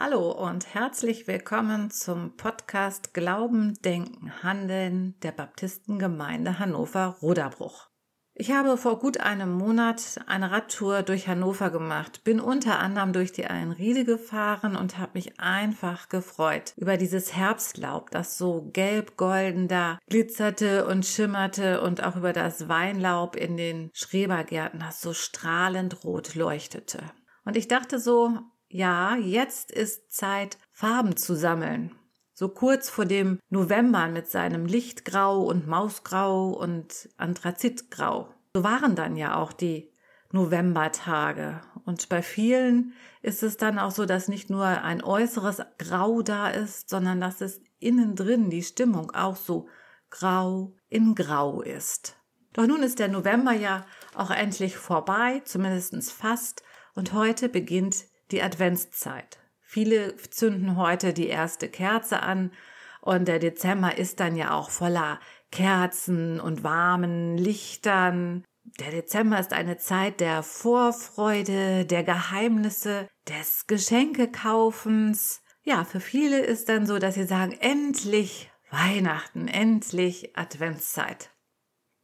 Hallo und herzlich willkommen zum Podcast Glauben, Denken, Handeln der Baptistengemeinde Hannover-Roderbruch. Ich habe vor gut einem Monat eine Radtour durch Hannover gemacht, bin unter anderem durch die Einriede gefahren und habe mich einfach gefreut über dieses Herbstlaub, das so gelb-golden da glitzerte und schimmerte und auch über das Weinlaub in den Schrebergärten, das so strahlend rot leuchtete. Und ich dachte so, ja, jetzt ist Zeit, Farben zu sammeln. So kurz vor dem November mit seinem Lichtgrau und Mausgrau und Anthrazitgrau. So waren dann ja auch die Novembertage. Und bei vielen ist es dann auch so, dass nicht nur ein äußeres Grau da ist, sondern dass es innen drin die Stimmung auch so grau in grau ist. Doch nun ist der November ja auch endlich vorbei, zumindest fast, und heute beginnt die Adventszeit. Viele zünden heute die erste Kerze an und der Dezember ist dann ja auch voller Kerzen und warmen Lichtern. Der Dezember ist eine Zeit der Vorfreude, der Geheimnisse, des Geschenkekaufens. Ja, für viele ist dann so, dass sie sagen, endlich Weihnachten, endlich Adventszeit.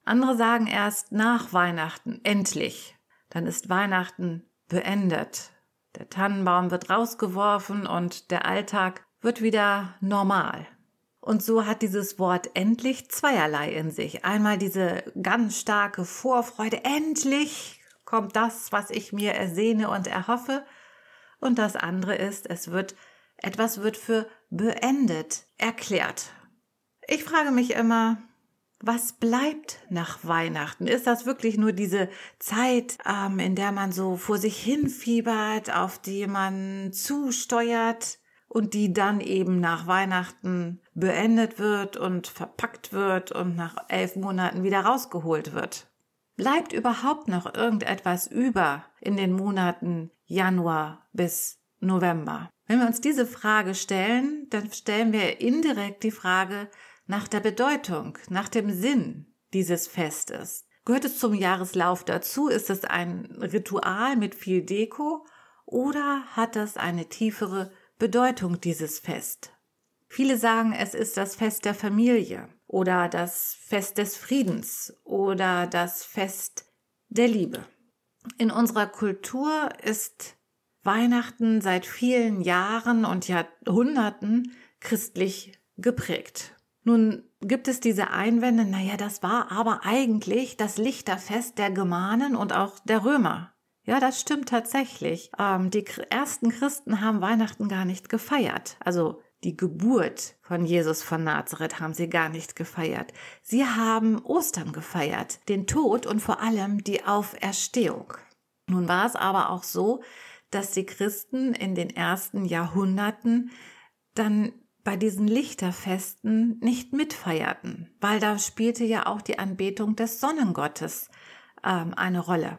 Andere sagen erst nach Weihnachten, endlich. Dann ist Weihnachten beendet. Der Tannenbaum wird rausgeworfen und der Alltag wird wieder normal. Und so hat dieses Wort endlich zweierlei in sich. Einmal diese ganz starke Vorfreude, endlich kommt das, was ich mir ersehne und erhoffe. Und das andere ist, es wird, etwas wird für beendet erklärt. Ich frage mich immer, was bleibt nach Weihnachten? Ist das wirklich nur diese Zeit, ähm, in der man so vor sich hinfiebert, auf die man zusteuert und die dann eben nach Weihnachten beendet wird und verpackt wird und nach elf Monaten wieder rausgeholt wird? Bleibt überhaupt noch irgendetwas über in den Monaten Januar bis November? Wenn wir uns diese Frage stellen, dann stellen wir indirekt die Frage, nach der Bedeutung, nach dem Sinn dieses Festes. Gehört es zum Jahreslauf dazu? Ist es ein Ritual mit viel Deko? Oder hat es eine tiefere Bedeutung, dieses Fest? Viele sagen, es ist das Fest der Familie oder das Fest des Friedens oder das Fest der Liebe. In unserer Kultur ist Weihnachten seit vielen Jahren und Jahrhunderten christlich geprägt. Nun gibt es diese Einwände, naja, das war aber eigentlich das Lichterfest der Germanen und auch der Römer. Ja, das stimmt tatsächlich. Ähm, die ersten Christen haben Weihnachten gar nicht gefeiert. Also die Geburt von Jesus von Nazareth haben sie gar nicht gefeiert. Sie haben Ostern gefeiert, den Tod und vor allem die Auferstehung. Nun war es aber auch so, dass die Christen in den ersten Jahrhunderten dann bei diesen Lichterfesten nicht mitfeierten, weil da spielte ja auch die Anbetung des Sonnengottes ähm, eine Rolle.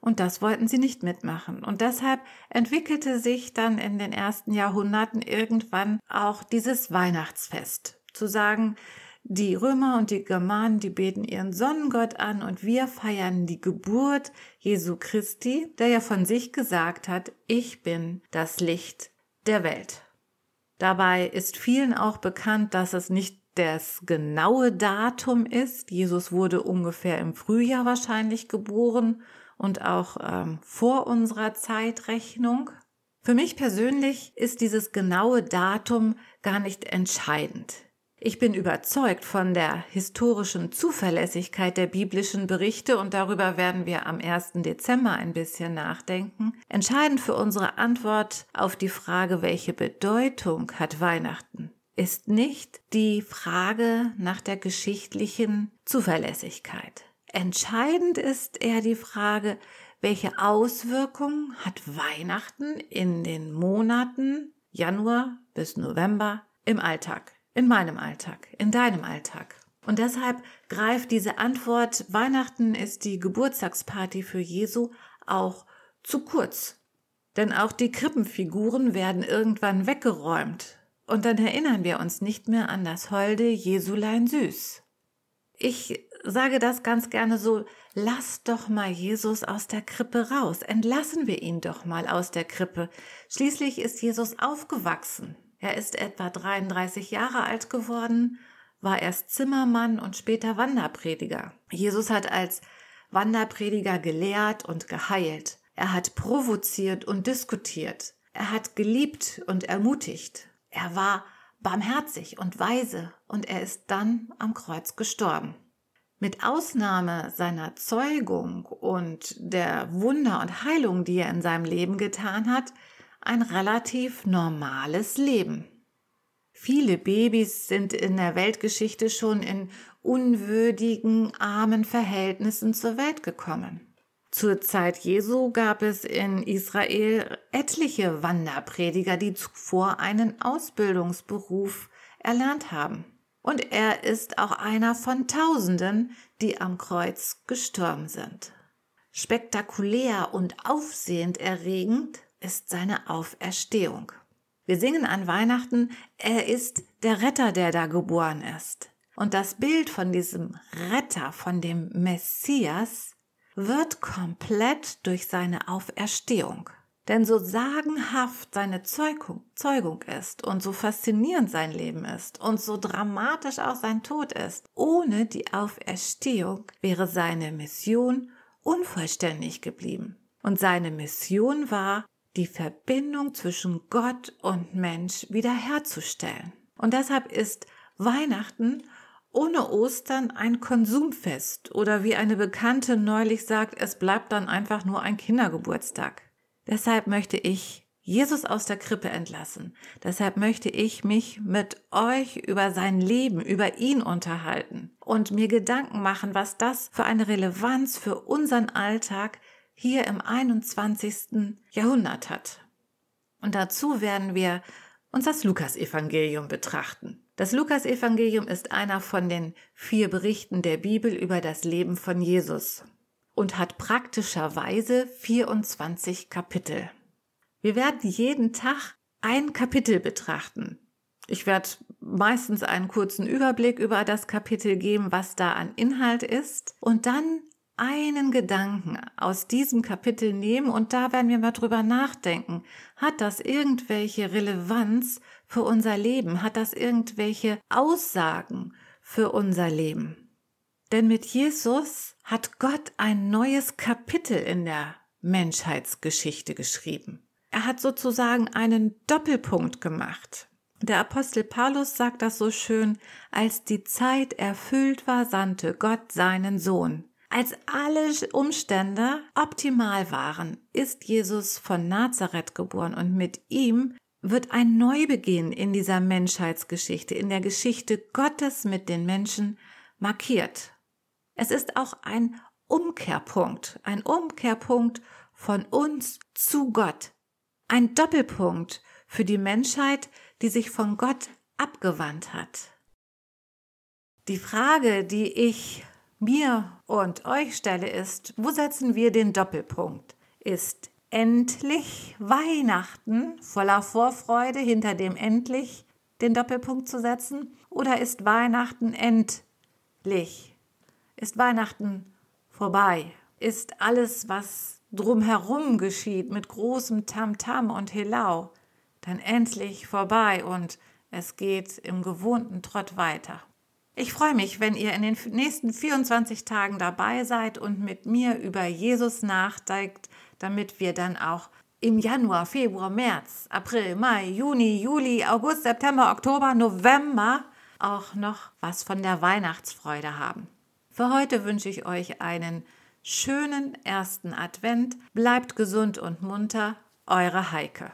Und das wollten sie nicht mitmachen. Und deshalb entwickelte sich dann in den ersten Jahrhunderten irgendwann auch dieses Weihnachtsfest. Zu sagen, die Römer und die Germanen, die beten ihren Sonnengott an und wir feiern die Geburt Jesu Christi, der ja von sich gesagt hat, ich bin das Licht der Welt. Dabei ist vielen auch bekannt, dass es nicht das genaue Datum ist. Jesus wurde ungefähr im Frühjahr wahrscheinlich geboren und auch ähm, vor unserer Zeitrechnung. Für mich persönlich ist dieses genaue Datum gar nicht entscheidend. Ich bin überzeugt von der historischen Zuverlässigkeit der biblischen Berichte und darüber werden wir am 1. Dezember ein bisschen nachdenken. Entscheidend für unsere Antwort auf die Frage, welche Bedeutung hat Weihnachten, ist nicht die Frage nach der geschichtlichen Zuverlässigkeit. Entscheidend ist eher die Frage, welche Auswirkungen hat Weihnachten in den Monaten Januar bis November im Alltag in meinem Alltag, in deinem Alltag. Und deshalb greift diese Antwort, Weihnachten ist die Geburtstagsparty für Jesu, auch zu kurz. Denn auch die Krippenfiguren werden irgendwann weggeräumt. Und dann erinnern wir uns nicht mehr an das holde Jesulein süß. Ich sage das ganz gerne so, lass doch mal Jesus aus der Krippe raus, entlassen wir ihn doch mal aus der Krippe. Schließlich ist Jesus aufgewachsen. Er ist etwa 33 Jahre alt geworden, war erst Zimmermann und später Wanderprediger. Jesus hat als Wanderprediger gelehrt und geheilt. Er hat provoziert und diskutiert. Er hat geliebt und ermutigt. Er war barmherzig und weise und er ist dann am Kreuz gestorben. Mit Ausnahme seiner Zeugung und der Wunder und Heilung, die er in seinem Leben getan hat, ein relativ normales Leben. Viele Babys sind in der Weltgeschichte schon in unwürdigen, armen Verhältnissen zur Welt gekommen. Zur Zeit Jesu gab es in Israel etliche Wanderprediger, die zuvor einen Ausbildungsberuf erlernt haben. Und er ist auch einer von Tausenden, die am Kreuz gestorben sind. Spektakulär und aufsehenderregend ist seine Auferstehung. Wir singen an Weihnachten, er ist der Retter, der da geboren ist. Und das Bild von diesem Retter, von dem Messias, wird komplett durch seine Auferstehung. Denn so sagenhaft seine Zeugung, Zeugung ist und so faszinierend sein Leben ist und so dramatisch auch sein Tod ist, ohne die Auferstehung wäre seine Mission unvollständig geblieben. Und seine Mission war, die Verbindung zwischen Gott und Mensch wiederherzustellen. Und deshalb ist Weihnachten ohne Ostern ein Konsumfest oder wie eine Bekannte neulich sagt, es bleibt dann einfach nur ein Kindergeburtstag. Deshalb möchte ich Jesus aus der Krippe entlassen. Deshalb möchte ich mich mit euch über sein Leben, über ihn unterhalten und mir Gedanken machen, was das für eine Relevanz für unseren Alltag hier im 21. Jahrhundert hat. Und dazu werden wir uns das Lukasevangelium betrachten. Das Lukasevangelium ist einer von den vier Berichten der Bibel über das Leben von Jesus und hat praktischerweise 24 Kapitel. Wir werden jeden Tag ein Kapitel betrachten. Ich werde meistens einen kurzen Überblick über das Kapitel geben, was da an Inhalt ist, und dann einen Gedanken aus diesem Kapitel nehmen und da werden wir mal drüber nachdenken. Hat das irgendwelche Relevanz für unser Leben? Hat das irgendwelche Aussagen für unser Leben? Denn mit Jesus hat Gott ein neues Kapitel in der Menschheitsgeschichte geschrieben. Er hat sozusagen einen Doppelpunkt gemacht. Der Apostel Paulus sagt das so schön, als die Zeit erfüllt war, sandte Gott seinen Sohn. Als alle Umstände optimal waren, ist Jesus von Nazareth geboren und mit ihm wird ein Neubeginn in dieser Menschheitsgeschichte, in der Geschichte Gottes mit den Menschen markiert. Es ist auch ein Umkehrpunkt, ein Umkehrpunkt von uns zu Gott. Ein Doppelpunkt für die Menschheit, die sich von Gott abgewandt hat. Die Frage, die ich mir und euch stelle, ist, wo setzen wir den Doppelpunkt? Ist endlich Weihnachten voller Vorfreude hinter dem endlich den Doppelpunkt zu setzen? Oder ist Weihnachten endlich? Ist Weihnachten vorbei? Ist alles, was drumherum geschieht, mit großem Tamtam und Helau, dann endlich vorbei und es geht im gewohnten Trott weiter? Ich freue mich, wenn ihr in den nächsten 24 Tagen dabei seid und mit mir über Jesus nachdenkt, damit wir dann auch im Januar, Februar, März, April, Mai, Juni, Juli, August, September, Oktober, November auch noch was von der Weihnachtsfreude haben. Für heute wünsche ich euch einen schönen ersten Advent. Bleibt gesund und munter, eure Heike.